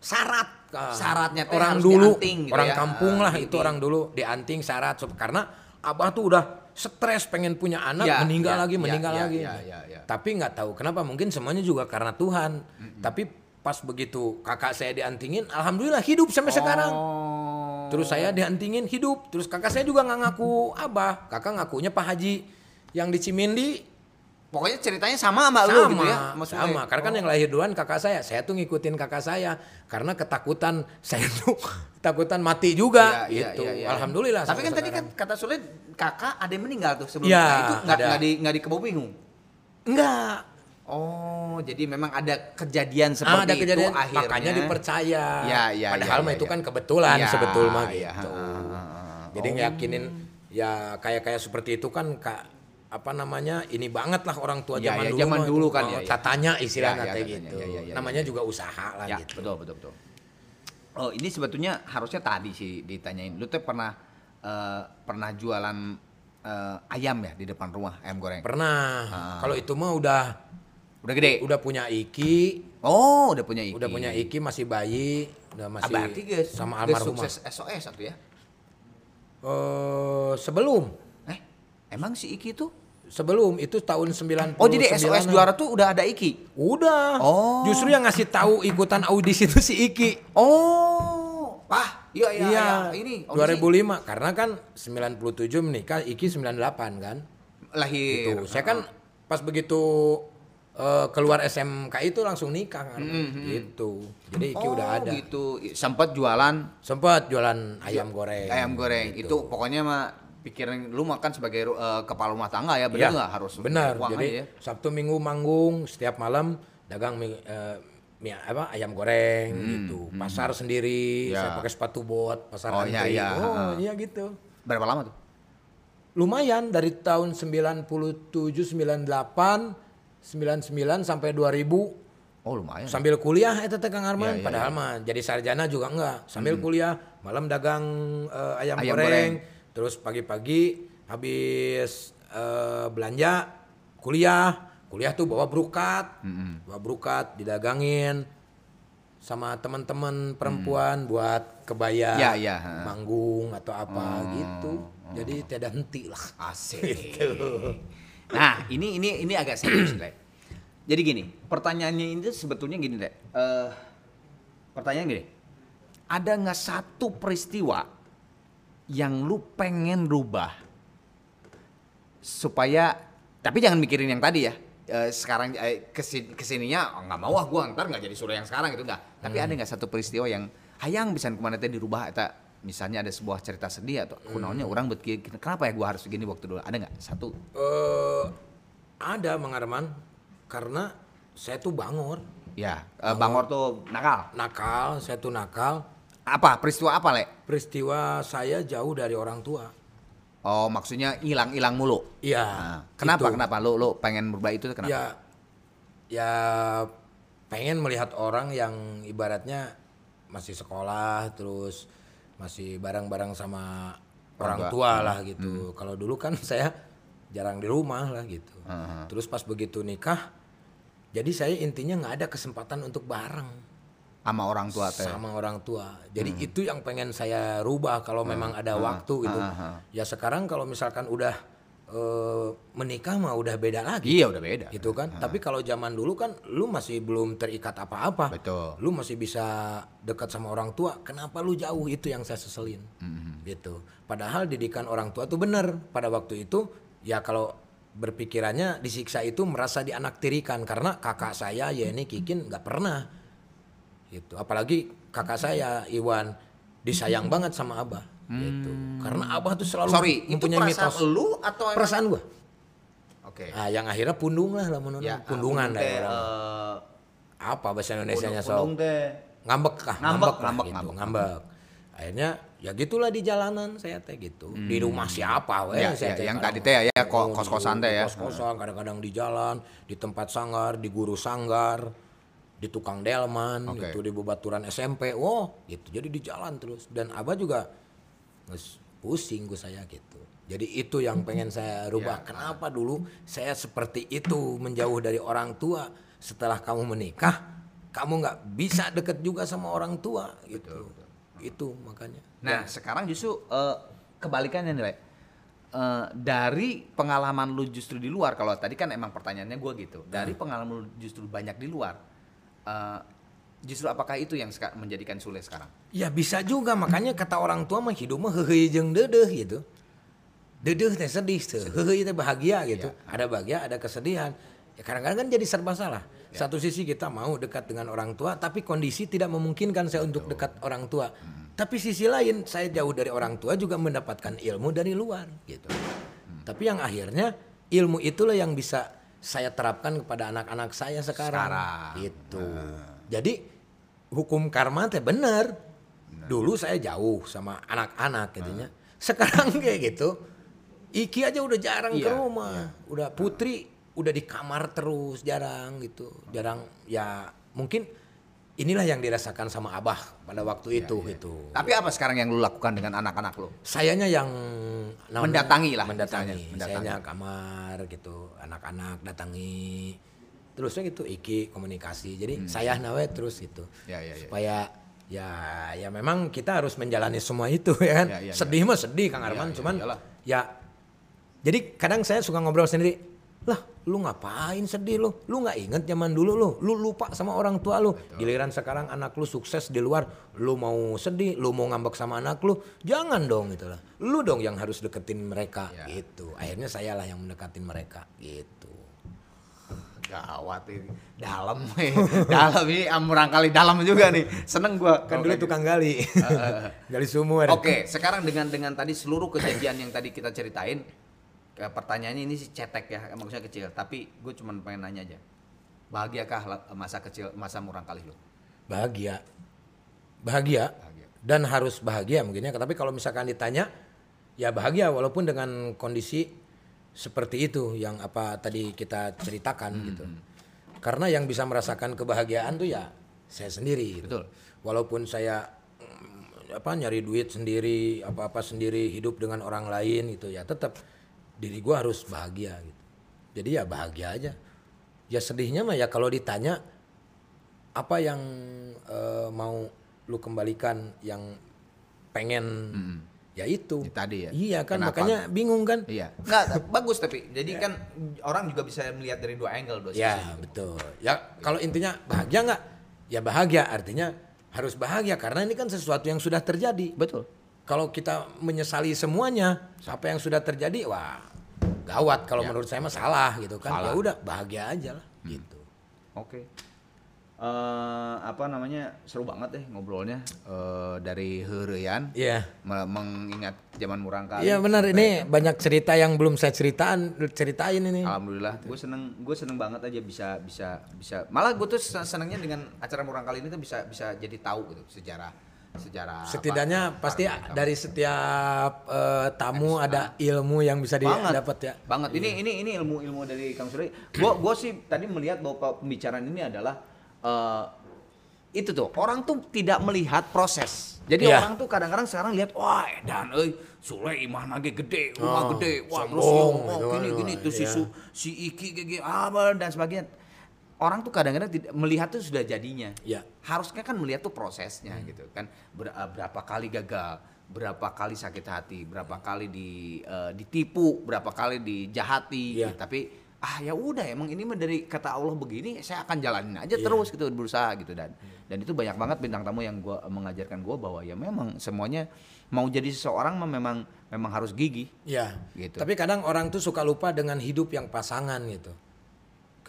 [SPEAKER 2] Syarat. Ah,
[SPEAKER 1] Syaratnya teh
[SPEAKER 2] orang
[SPEAKER 1] harus
[SPEAKER 2] dulu,
[SPEAKER 1] dianting gitu
[SPEAKER 2] orang
[SPEAKER 1] ya.
[SPEAKER 2] kampung
[SPEAKER 1] Ah,
[SPEAKER 2] lah
[SPEAKER 1] gitu.
[SPEAKER 2] itu orang dulu dianting syarat karena abah tuh udah stres pengen punya anak
[SPEAKER 1] Ya,
[SPEAKER 2] meninggal
[SPEAKER 1] ya,
[SPEAKER 2] lagi
[SPEAKER 1] ya,
[SPEAKER 2] meninggal
[SPEAKER 1] ya,
[SPEAKER 2] lagi.
[SPEAKER 1] ya, ya, ya.
[SPEAKER 2] Tapi nggak tahu kenapa mungkin semuanya juga karena Tuhan. Tapi pas begitu kakak saya diantingin, alhamdulillah hidup sampai sekarang.
[SPEAKER 1] Oh.
[SPEAKER 2] Terus saya diantingin hidup. Terus kakak saya juga nggak ngaku abah. Kakak ngakunya Pak Haji yang di Cimindi
[SPEAKER 1] Pokoknya ceritanya sama sama, lu gitu ya? maksudnya?
[SPEAKER 2] sama. Karena kan yang lahir duluan kakak saya. Saya tuh ngikutin kakak saya karena ketakutan saya tuh ketakutan mati juga
[SPEAKER 1] iya,
[SPEAKER 2] gitu.
[SPEAKER 1] iya, iya.
[SPEAKER 2] Alhamdulillah.
[SPEAKER 1] Tapi kan tadi kan kata Sule kakak ada yang meninggal tuh sebelum
[SPEAKER 2] Iya,
[SPEAKER 1] Nah, itu nggak nggak di nggak
[SPEAKER 2] enggak.
[SPEAKER 1] Oh, jadi memang ada kejadian
[SPEAKER 2] Ah,
[SPEAKER 1] seperti
[SPEAKER 2] ada kejadian
[SPEAKER 1] itu akhirnya.
[SPEAKER 2] makanya dipercaya.
[SPEAKER 1] Ya, ya,
[SPEAKER 2] Padahal
[SPEAKER 1] ya,
[SPEAKER 2] mah
[SPEAKER 1] ya,
[SPEAKER 2] itu
[SPEAKER 1] ya.
[SPEAKER 2] kan kebetulan
[SPEAKER 1] Ya,
[SPEAKER 2] sebetulnya mah
[SPEAKER 1] ya,
[SPEAKER 2] gitu.
[SPEAKER 1] ha.
[SPEAKER 2] Jadi ngeyakinin ya kayak kayak seperti itu kan kak apa namanya ini banget lah orang tua
[SPEAKER 1] Ya,
[SPEAKER 2] zaman
[SPEAKER 1] ya,
[SPEAKER 2] dulu
[SPEAKER 1] zaman dulu
[SPEAKER 2] itu.
[SPEAKER 1] kan,
[SPEAKER 2] Oh,
[SPEAKER 1] ya, ya.
[SPEAKER 2] tatanya istilahnya
[SPEAKER 1] Ya, ya,
[SPEAKER 2] kayak gitu
[SPEAKER 1] ya, ya, ya,
[SPEAKER 2] namanya juga usaha lah
[SPEAKER 1] Ya,
[SPEAKER 2] gitu
[SPEAKER 1] betul betul betul. Oh, ini sebetulnya harusnya tadi sih ditanyain. Lu tuh pernah eh, pernah jualan eh, ayam ya di depan rumah ayam goreng?
[SPEAKER 2] pernah
[SPEAKER 1] Ah.
[SPEAKER 2] kalau itu mah udah
[SPEAKER 1] Udah gede.
[SPEAKER 2] udah punya iki
[SPEAKER 1] Oh, udah punya iki.
[SPEAKER 2] udah punya iki masih bayi udah
[SPEAKER 1] Ah,
[SPEAKER 2] masih
[SPEAKER 1] berarti guys,
[SPEAKER 2] sama almarhumah
[SPEAKER 1] sukses SOS satu ya.
[SPEAKER 2] Eh, sebelum
[SPEAKER 1] Eh, emang si Iki tuh?
[SPEAKER 2] Sebelum itu tahun 90
[SPEAKER 1] Oh, jadi SOS juara tuh udah ada Iki.
[SPEAKER 2] udah
[SPEAKER 1] Oh.
[SPEAKER 2] justru yang ngasih tahu ikutan audisi itu si Iki
[SPEAKER 1] Oh, wah, iya iya,
[SPEAKER 2] iya,
[SPEAKER 1] iya. ini audisi.
[SPEAKER 2] 2005 karena kan 97 menikah Iki 98 kan
[SPEAKER 1] lahir.
[SPEAKER 2] Tuh, saya kan pas begitu eh, keluar SMK itu langsung nikah kan gitu jadi Iki
[SPEAKER 1] oh,
[SPEAKER 2] udah ada
[SPEAKER 1] gitu. Sempat jualan
[SPEAKER 2] sempat jualan ayam goreng
[SPEAKER 1] ayam goreng.
[SPEAKER 2] gitu.
[SPEAKER 1] Itu pokoknya mah pikiran lu makan sebagai eh, kepala rumah tangga ya, benar
[SPEAKER 2] Iya,
[SPEAKER 1] nggak? Harus
[SPEAKER 2] benar jadi
[SPEAKER 1] ya?
[SPEAKER 2] Sabtu Minggu manggung setiap malam dagang mie, eh, mie apa ayam goreng gitu. pasar sendiri
[SPEAKER 1] Hmm, Ya.
[SPEAKER 2] saya pakai sepatu bot pasar
[SPEAKER 1] Oh, iya, iya,
[SPEAKER 2] oh iya gitu.
[SPEAKER 1] Berapa lama tuh?
[SPEAKER 2] Lumayan dari tahun 97, 98, 99 sampai 2000
[SPEAKER 1] Oh lumayan.
[SPEAKER 2] sambil kuliah teh Kang Arman.
[SPEAKER 1] Iya, iya,
[SPEAKER 2] padahal mah jadi sarjana juga enggak. Sambil kuliah malam dagang eh, ayam,
[SPEAKER 1] Ayam
[SPEAKER 2] goreng,
[SPEAKER 1] goreng.
[SPEAKER 2] Terus pagi-pagi habis eh, belanja kuliah. Kuliah tuh bawa brukat bawa brukat didagangin sama teman-teman perempuan buat kebaya
[SPEAKER 1] Ya, ya,
[SPEAKER 2] manggung atau apa gitu. jadi tidak henti lah.
[SPEAKER 1] Asik. *laughs* Nah, ini ini ini agak serius, Le. Jadi gini, pertanyaannya ini sebetulnya gini, Le. Eh, pertanyaan gini. Ada nggak satu peristiwa yang lu pengen rubah supaya tapi jangan mikirin yang tadi ya. Eh, sekarang eh, kesin, ke sininya oh, nggak mau ah gua ntar nggak jadi sura yang sekarang gitu nggak. Tapi ada nggak satu peristiwa yang hayang bisa ke mana teh dirubah eta misalnya ada sebuah cerita sedih atau kunaonnya orang kieu, kenapa ya gua harus begini waktu dulu? Ada nggak? Satu.
[SPEAKER 2] Eh ada Mang Arman. Karena saya tuh bangor.
[SPEAKER 1] Ya eh, bangor tuh nakal.
[SPEAKER 2] Nakal saya tuh nakal
[SPEAKER 1] apa? Peristiwa apa le
[SPEAKER 2] peristiwa saya jauh dari orang tua.
[SPEAKER 1] Oh maksudnya hilang hilang mulu?
[SPEAKER 2] Iya
[SPEAKER 1] Nah, kenapa?
[SPEAKER 2] itu.
[SPEAKER 1] kenapa? Lu lu pengen berubah itu kenapa?
[SPEAKER 2] Ya ya pengen melihat orang yang ibaratnya masih sekolah terus masih bareng-bareng sama
[SPEAKER 1] Orang
[SPEAKER 2] orang,
[SPEAKER 1] tua.
[SPEAKER 2] tua lah gitu. Kalau dulu kan *laughs* saya jarang di rumah lah gitu.
[SPEAKER 1] Heeh.
[SPEAKER 2] terus pas begitu nikah jadi saya intinya nggak ada kesempatan untuk bareng
[SPEAKER 1] sama orang tua teh
[SPEAKER 2] sama orang tua. Jadi itu yang pengen saya rubah kalau memang ada waktu gitu.
[SPEAKER 1] ah, ah.
[SPEAKER 2] Ya sekarang kalau misalkan udah eh, menikah mah udah beda lagi.
[SPEAKER 1] iya udah beda
[SPEAKER 2] Gitu kan. Tapi kalau zaman dulu kan lu masih belum terikat apa-apa.
[SPEAKER 1] Betul.
[SPEAKER 2] Lu masih bisa dekat sama orang tua. Kenapa lu jauh itu yang saya seselin.
[SPEAKER 1] Mm-hmm.
[SPEAKER 2] Gitu. Padahal didikan orang tua tuh benar pada waktu itu ya kalau berpikirannya disiksa itu merasa dianaktirikan karena kakak saya Yeni Kikin nggak pernah gitu. Apalagi kakak saya Iwan disayang banget sama abah. Gitu. Karena abah tuh selalu
[SPEAKER 1] Hmm. sorry itu
[SPEAKER 2] mempunyai
[SPEAKER 1] perasaan
[SPEAKER 2] mitos.
[SPEAKER 1] lu atau
[SPEAKER 2] perasaan gua?
[SPEAKER 1] Oke.
[SPEAKER 2] Ah yang akhirnya pundung lah lah menurut
[SPEAKER 1] ya
[SPEAKER 2] pundungan
[SPEAKER 1] pundung
[SPEAKER 2] lah
[SPEAKER 1] teh,
[SPEAKER 2] orang.
[SPEAKER 1] eh,
[SPEAKER 2] apa bahasa Indonesia nya
[SPEAKER 1] teh.
[SPEAKER 2] Ngambek kah?
[SPEAKER 1] Ngambek,
[SPEAKER 2] lah
[SPEAKER 1] ngambek,
[SPEAKER 2] gitu,
[SPEAKER 1] ngambek.
[SPEAKER 2] ngambek. akhirnya ya gitulah di jalanan saya teh gitu. Di rumah siapa weh
[SPEAKER 1] Ya,
[SPEAKER 2] saya
[SPEAKER 1] ya,
[SPEAKER 2] teh
[SPEAKER 1] yang tadi teh ya, ya, ko- kos-kosan
[SPEAKER 2] di-
[SPEAKER 1] teh ya.
[SPEAKER 2] di kos-kosan kadang-kadang di jalan di tempat sanggar di guru sanggar di tukang delman
[SPEAKER 1] Oke.
[SPEAKER 2] gitu di bebaturan SMP oh gitu. Jadi di jalan terus. Dan abah juga pusing gue saya gitu. Jadi itu yang pengen saya *laughs* rubah. Kenapa dulu saya seperti itu menjauh dari orang tua? Setelah kamu menikah kamu nggak bisa deket juga sama orang tua gitu. itu makanya.
[SPEAKER 1] Nah, sekarang justru eh, kebalikannya nih. Eh, dari pengalaman lu justru di luar, kalau tadi kan emang pertanyaannya gue gitu. Dari pengalaman lu justru banyak di luar, eh, justru apakah itu yang menjadikan Sule sekarang?
[SPEAKER 2] Ya bisa juga makanya kata orang tua mah hidup mah heheui jeung deudeuh gitu. Deudeuh teh sedih teh, heheui teh bahagia gitu. Ada bahagia, ada kesedihan. Ya kadang-kadang kan jadi serba salah. Satu sisi kita mau dekat dengan orang tua, tapi kondisi tidak memungkinkan saya untuk dekat orang tua. Tapi sisi lain saya jauh dari orang tua juga mendapatkan ilmu dari luar gitu. Tapi yang akhirnya ilmu itulah yang bisa saya terapkan kepada anak-anak saya sekarang.
[SPEAKER 1] Sekarang.
[SPEAKER 2] Gitu. Jadi hukum karma teh bener. Dulu saya jauh sama anak-anak gitunya. Sekarang *laughs* kayak gitu. Iki aja udah jarang ke
[SPEAKER 1] Iya,
[SPEAKER 2] rumah. Udah Putri udah di kamar terus jarang gitu. Jarang ya mungkin inilah yang dirasakan sama Abah pada waktu itu gitu.
[SPEAKER 1] Tapi apa sekarang yang lu lakukan dengan anak-anak lu?
[SPEAKER 2] Sayanya yang
[SPEAKER 1] Mendatangi lah,
[SPEAKER 2] mendatangi.
[SPEAKER 1] misalnya, mendatangi.
[SPEAKER 2] Sayanya kamar gitu, anak-anak datangi. Terusnya gitu iki komunikasi. Jadi saya nawe terus gitu.
[SPEAKER 1] Hmm. Ya, ya, ya.
[SPEAKER 2] Supaya ya ya memang kita harus menjalani semua itu ya kan.
[SPEAKER 1] Ya, ya,
[SPEAKER 2] sedih mah sedih Kang
[SPEAKER 1] Ya,
[SPEAKER 2] Arman,
[SPEAKER 1] ya,
[SPEAKER 2] cuman
[SPEAKER 1] iyalah.
[SPEAKER 2] ya jadi kadang saya suka ngobrol sendiri. Lah, lu ngapain sedih lu? Lu nggak inget zaman dulu lu? Lu lupa sama orang tua lu. Giliran sekarang anak lu sukses di luar, lu mau sedih, lu mau ngambek sama anak lu, jangan dong gitu lah. Lu dong yang harus deketin mereka
[SPEAKER 1] Ya.
[SPEAKER 2] gitu. Akhirnya saya lah yang mendekatin mereka gitu.
[SPEAKER 1] Gawat ini. Dalam, weh. *laughs* dalam ini amurang kali dalam juga nih. Seneng gua.
[SPEAKER 2] Kan dulu tukang gali. *laughs* gali sumur.
[SPEAKER 1] Oke, sekarang dengan dengan tadi seluruh kejadian yang tadi kita ceritain, ke pertanyaannya ini sih cetek ya, maksudnya kecil. Tapi gue cuma pengen nanya aja, bahagiakah la- masa kecil, masa murang kali lu?
[SPEAKER 2] Bahagia. Bahagia.
[SPEAKER 1] Bahagia.
[SPEAKER 2] Dan harus bahagia mungkinnya. Tapi kalau misalkan ditanya, ya bahagia walaupun dengan kondisi seperti itu yang apa tadi kita ceritakan
[SPEAKER 1] Hmm,
[SPEAKER 2] gitu. Karena yang bisa merasakan kebahagiaan tuh ya saya sendiri. gitu.
[SPEAKER 1] Betul.
[SPEAKER 2] Walaupun saya mm, apa nyari duit sendiri, apa-apa sendiri, hidup dengan orang lain gitu ya, tetap diri gua harus bahagia gitu. Jadi ya bahagia aja. Ya sedihnya mah ya kalau ditanya apa yang eh, mau lu kembalikan yang pengen ya itu.
[SPEAKER 1] Itu tadi ya.
[SPEAKER 2] Iya kan
[SPEAKER 1] Kenapa?
[SPEAKER 2] makanya bingung kan?
[SPEAKER 1] Iya. Enggak, bagus tapi. Jadi kan orang juga bisa melihat dari dua angle, dua sisi.
[SPEAKER 2] Ya betul. Ya kalau intinya bahagia nggak? Ya bahagia artinya harus bahagia karena ini kan sesuatu yang sudah terjadi.
[SPEAKER 1] Betul.
[SPEAKER 2] Kalau kita menyesali semuanya apa yang sudah terjadi, wah gawat. Kalau menurut saya mah salah gitu kan. Ya udah bahagia aja lah gitu.
[SPEAKER 1] Oke. Eh, apa namanya seru banget deh ngobrolnya Eh, dari Heureyan
[SPEAKER 2] Iya.
[SPEAKER 1] me- mengingat zaman murang kali.
[SPEAKER 2] Iya benar ini banyak cerita yang belum saya ceritaan ceritain ini.
[SPEAKER 1] Alhamdulillah, gue seneng, gue seneng banget aja bisa bisa bisa. Malah gue tuh sen- senengnya dengan acara murang kali ini tuh bisa bisa jadi tahu gitu sejarah sejarah. apa,
[SPEAKER 2] Setidaknya pasti
[SPEAKER 1] partai
[SPEAKER 2] dari setiap eh, tamu ada ilmu yang bisa didapat ya.
[SPEAKER 1] banget. Ini ini ini ilmu ilmu dari Kang Suri gua gua sih tadi melihat bahwa pembicaraan ini adalah eh, itu tuh orang tuh tidak melihat proses. Jadi
[SPEAKER 2] Iya.
[SPEAKER 1] orang tuh kadang-kadang sekarang lihat wah edan euy Sule imah nage gede rumah
[SPEAKER 2] Oh,
[SPEAKER 1] gede. Wah terus oh, gini
[SPEAKER 2] kan,
[SPEAKER 1] gini.
[SPEAKER 2] Wah,
[SPEAKER 1] tuh si
[SPEAKER 2] iya.
[SPEAKER 1] Su, si Iki gini apa dan sebagainya orang tuh kadang-kadang tidak melihat tuh sudah jadinya
[SPEAKER 2] Iya.
[SPEAKER 1] harusnya kan melihat tuh prosesnya gitu kan Ber- uh, berapa kali gagal berapa kali sakit hati berapa kali di uh, ditipu berapa kali dijahati
[SPEAKER 2] Iya.
[SPEAKER 1] gitu. tapi ah ya udah emang ini mah dari kata Allah begini saya akan jalanin aja terus gitu berusaha gitu dan dan itu banyak banget bintang tamu yang gua mengajarkan gua bahwa ya memang semuanya mau jadi seseorang mah memang memang harus gigih
[SPEAKER 2] Iya.
[SPEAKER 1] Gitu.
[SPEAKER 2] Tapi kadang orang tuh suka lupa dengan hidup yang pasangan gitu.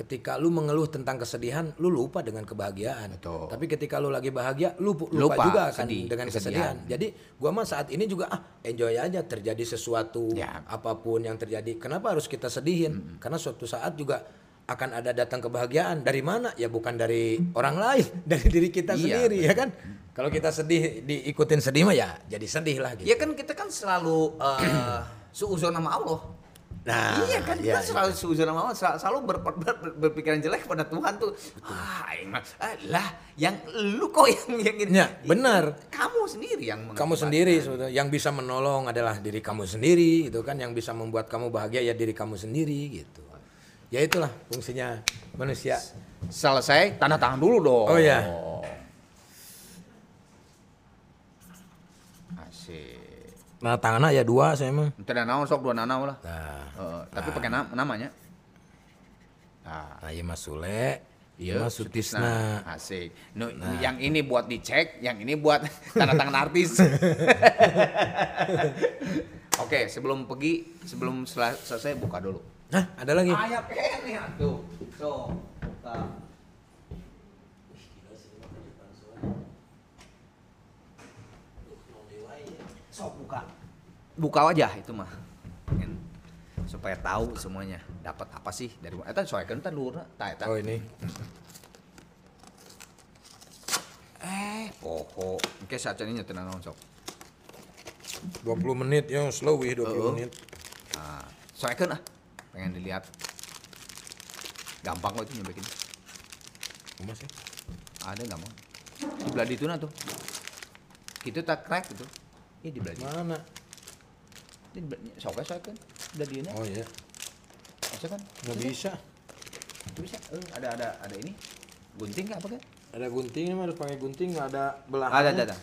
[SPEAKER 2] Ketika lu mengeluh tentang kesedihan, lu lupa dengan kebahagiaan.
[SPEAKER 1] Betul.
[SPEAKER 2] Tapi ketika lu lagi bahagia, lu lupa,
[SPEAKER 1] Lupa,
[SPEAKER 2] juga kan
[SPEAKER 1] sedih,
[SPEAKER 2] dengan
[SPEAKER 1] kesedihan.
[SPEAKER 2] kesedihan. Jadi gua mah saat ini juga ah enjoy aja terjadi sesuatu
[SPEAKER 1] Ya.
[SPEAKER 2] apa pun yang terjadi. Kenapa harus kita sedihin? Karena suatu saat juga akan ada datang kebahagiaan dari mana? Ya bukan dari orang lain, *laughs* dari diri kita
[SPEAKER 1] Iya,
[SPEAKER 2] sendiri ya kan. Kalau kita sedih diikutin sedih mah ya jadi sedih lah gitu.
[SPEAKER 1] ya kan kita kan selalu uh, *coughs* suuzon sama Allah
[SPEAKER 2] Nah,
[SPEAKER 1] iya kan
[SPEAKER 2] iya,
[SPEAKER 1] kita selalu suuzon sama Allah sel- selalu ber- ber- ber- berpikiran jelek pada Tuhan tuh. Ah mah, ah, lah yang lu kok yang yang ini?
[SPEAKER 2] Ya, benar.
[SPEAKER 1] kamu sendiri yang
[SPEAKER 2] kamu sendiri sebetulnya. yang bisa menolong adalah diri kamu sendiri itu kan. Yang bisa membuat kamu bahagia ya diri kamu sendiri gitu. Ya itulah fungsinya manusia.
[SPEAKER 1] Selesai tanda tangan dulu dong.
[SPEAKER 2] Oh, iya.
[SPEAKER 1] asik
[SPEAKER 2] nah tangan ya dua saya mah
[SPEAKER 1] ada naon sok dua nanaw lah
[SPEAKER 2] nah
[SPEAKER 1] Heeh, tapi pakai na- namanya nah
[SPEAKER 2] nah iya mas Sule iya
[SPEAKER 1] Iya,
[SPEAKER 2] mas Sutisna
[SPEAKER 1] Asik. Nu,
[SPEAKER 2] Nah.
[SPEAKER 1] Yang ini buat dicek, yang ini buat *laughs* tanda tangan artis. *laughs* Oke, sebelum pergi, sebelum sel- selesai buka dulu.
[SPEAKER 2] nah ada lagi
[SPEAKER 1] Ayah ini tuh. So, buka. Sok buka. Buka wajah itu mah. Kan, Supaya tahu semuanya. Dapat apa sih dari eta soekeun teh luhurna. Tah eta.
[SPEAKER 2] oh ini
[SPEAKER 1] Eh, poho. Oke, saat ini nyetir naon sok.
[SPEAKER 2] 20 menit ya slow wih 20
[SPEAKER 1] Heeh.
[SPEAKER 2] menit
[SPEAKER 1] Nah, soalnya ah, pengen dilihat. Gampang kok itu nyobekin.
[SPEAKER 2] Mas ya
[SPEAKER 1] Ada gampang. Di belah itu nah tuh. Itu tak crack itu. Iya di belah
[SPEAKER 2] mana
[SPEAKER 1] Belah soalnya soalnya kan. Belah dia
[SPEAKER 2] oh iya
[SPEAKER 1] Bisa kan?
[SPEAKER 2] nggak bisa
[SPEAKER 1] Itu bisa. Eh, ada ada ada ini. Gunting nggak apa kan?
[SPEAKER 2] ada guntingnya mah harus pakai gunting nggak ada belahan
[SPEAKER 1] Ada ada ada.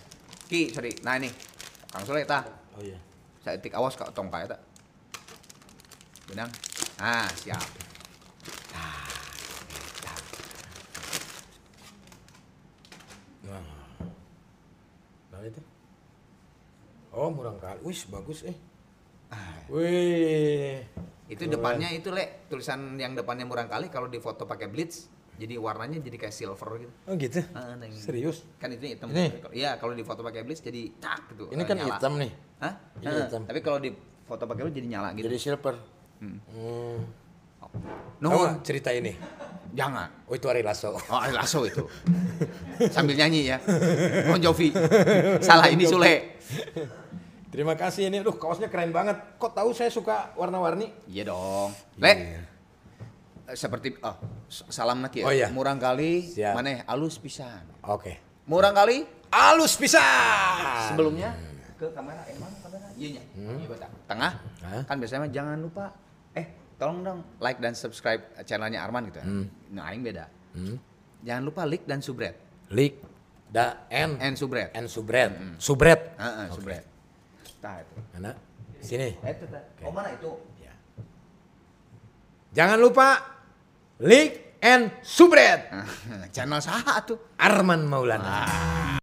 [SPEAKER 1] Ki, sorry. Nah ini. Kang Sule tah.
[SPEAKER 2] oh iya
[SPEAKER 1] Saya tik awas kak tong kayak tak. Benang. Ah, siap.
[SPEAKER 2] Nah. Nah itu. Oh, murang kali. Wih, bagus eh. Wih.
[SPEAKER 1] Itu depannya itu le tulisan yang depannya murang kali kalau di foto pakai blitz jadi warnanya jadi kayak silver gitu.
[SPEAKER 2] Oh gitu.
[SPEAKER 1] Ah, nah,
[SPEAKER 2] Serius?
[SPEAKER 1] Kan itu hitam.
[SPEAKER 2] Ini?
[SPEAKER 1] Iya, kalau di foto pakai blitz jadi tak gitu.
[SPEAKER 2] Ini kan
[SPEAKER 1] nyala.
[SPEAKER 2] hitam nih.
[SPEAKER 1] Hah?
[SPEAKER 2] Ini
[SPEAKER 1] Heeh,
[SPEAKER 2] hitam.
[SPEAKER 1] Tapi kalau di foto pakai blitz jadi nyala gitu.
[SPEAKER 2] Jadi silver.
[SPEAKER 1] Hmm.
[SPEAKER 2] Hmm.
[SPEAKER 1] No,
[SPEAKER 2] Tahu nggak cerita ini.
[SPEAKER 1] jangan.
[SPEAKER 2] Oh itu Ari Lasso.
[SPEAKER 1] Oh, Ari Lasso itu. Sambil nyanyi ya. Bon Jovi. Salah ini Sule.
[SPEAKER 2] Terima kasih ini. Duh, kaosnya keren banget. Kok tahu saya suka warna-warni?
[SPEAKER 1] Iya dong. Le. eh, Seperti oh, salam nak ya.
[SPEAKER 2] Oh, iya.
[SPEAKER 1] Murang kali
[SPEAKER 2] Siap.
[SPEAKER 1] mana alus pisan.
[SPEAKER 2] Oke.
[SPEAKER 1] Murang kali
[SPEAKER 2] Alus pisan.
[SPEAKER 1] sebelumnya ke kamera eh mana kamera? Iya nya. Iya betul. Tengah.
[SPEAKER 2] Hah?
[SPEAKER 1] Kan biasanya jangan lupa eh tolong dong like dan subscribe channelnya Arman gitu ya. Nah, aing beda.
[SPEAKER 2] Hmm.
[SPEAKER 1] Jangan lupa like dan subscribe.
[SPEAKER 2] Lik da N
[SPEAKER 1] And subscribe.
[SPEAKER 2] N subret. Subret.
[SPEAKER 1] Heeh, subscribe. Tah itu.
[SPEAKER 2] Sini.
[SPEAKER 1] Eh, itu tah. Oh mana itu?
[SPEAKER 2] Ya. Jangan lupa Lik and Subret. *laughs*
[SPEAKER 1] Channel saha tuh?
[SPEAKER 2] Arman Maulana.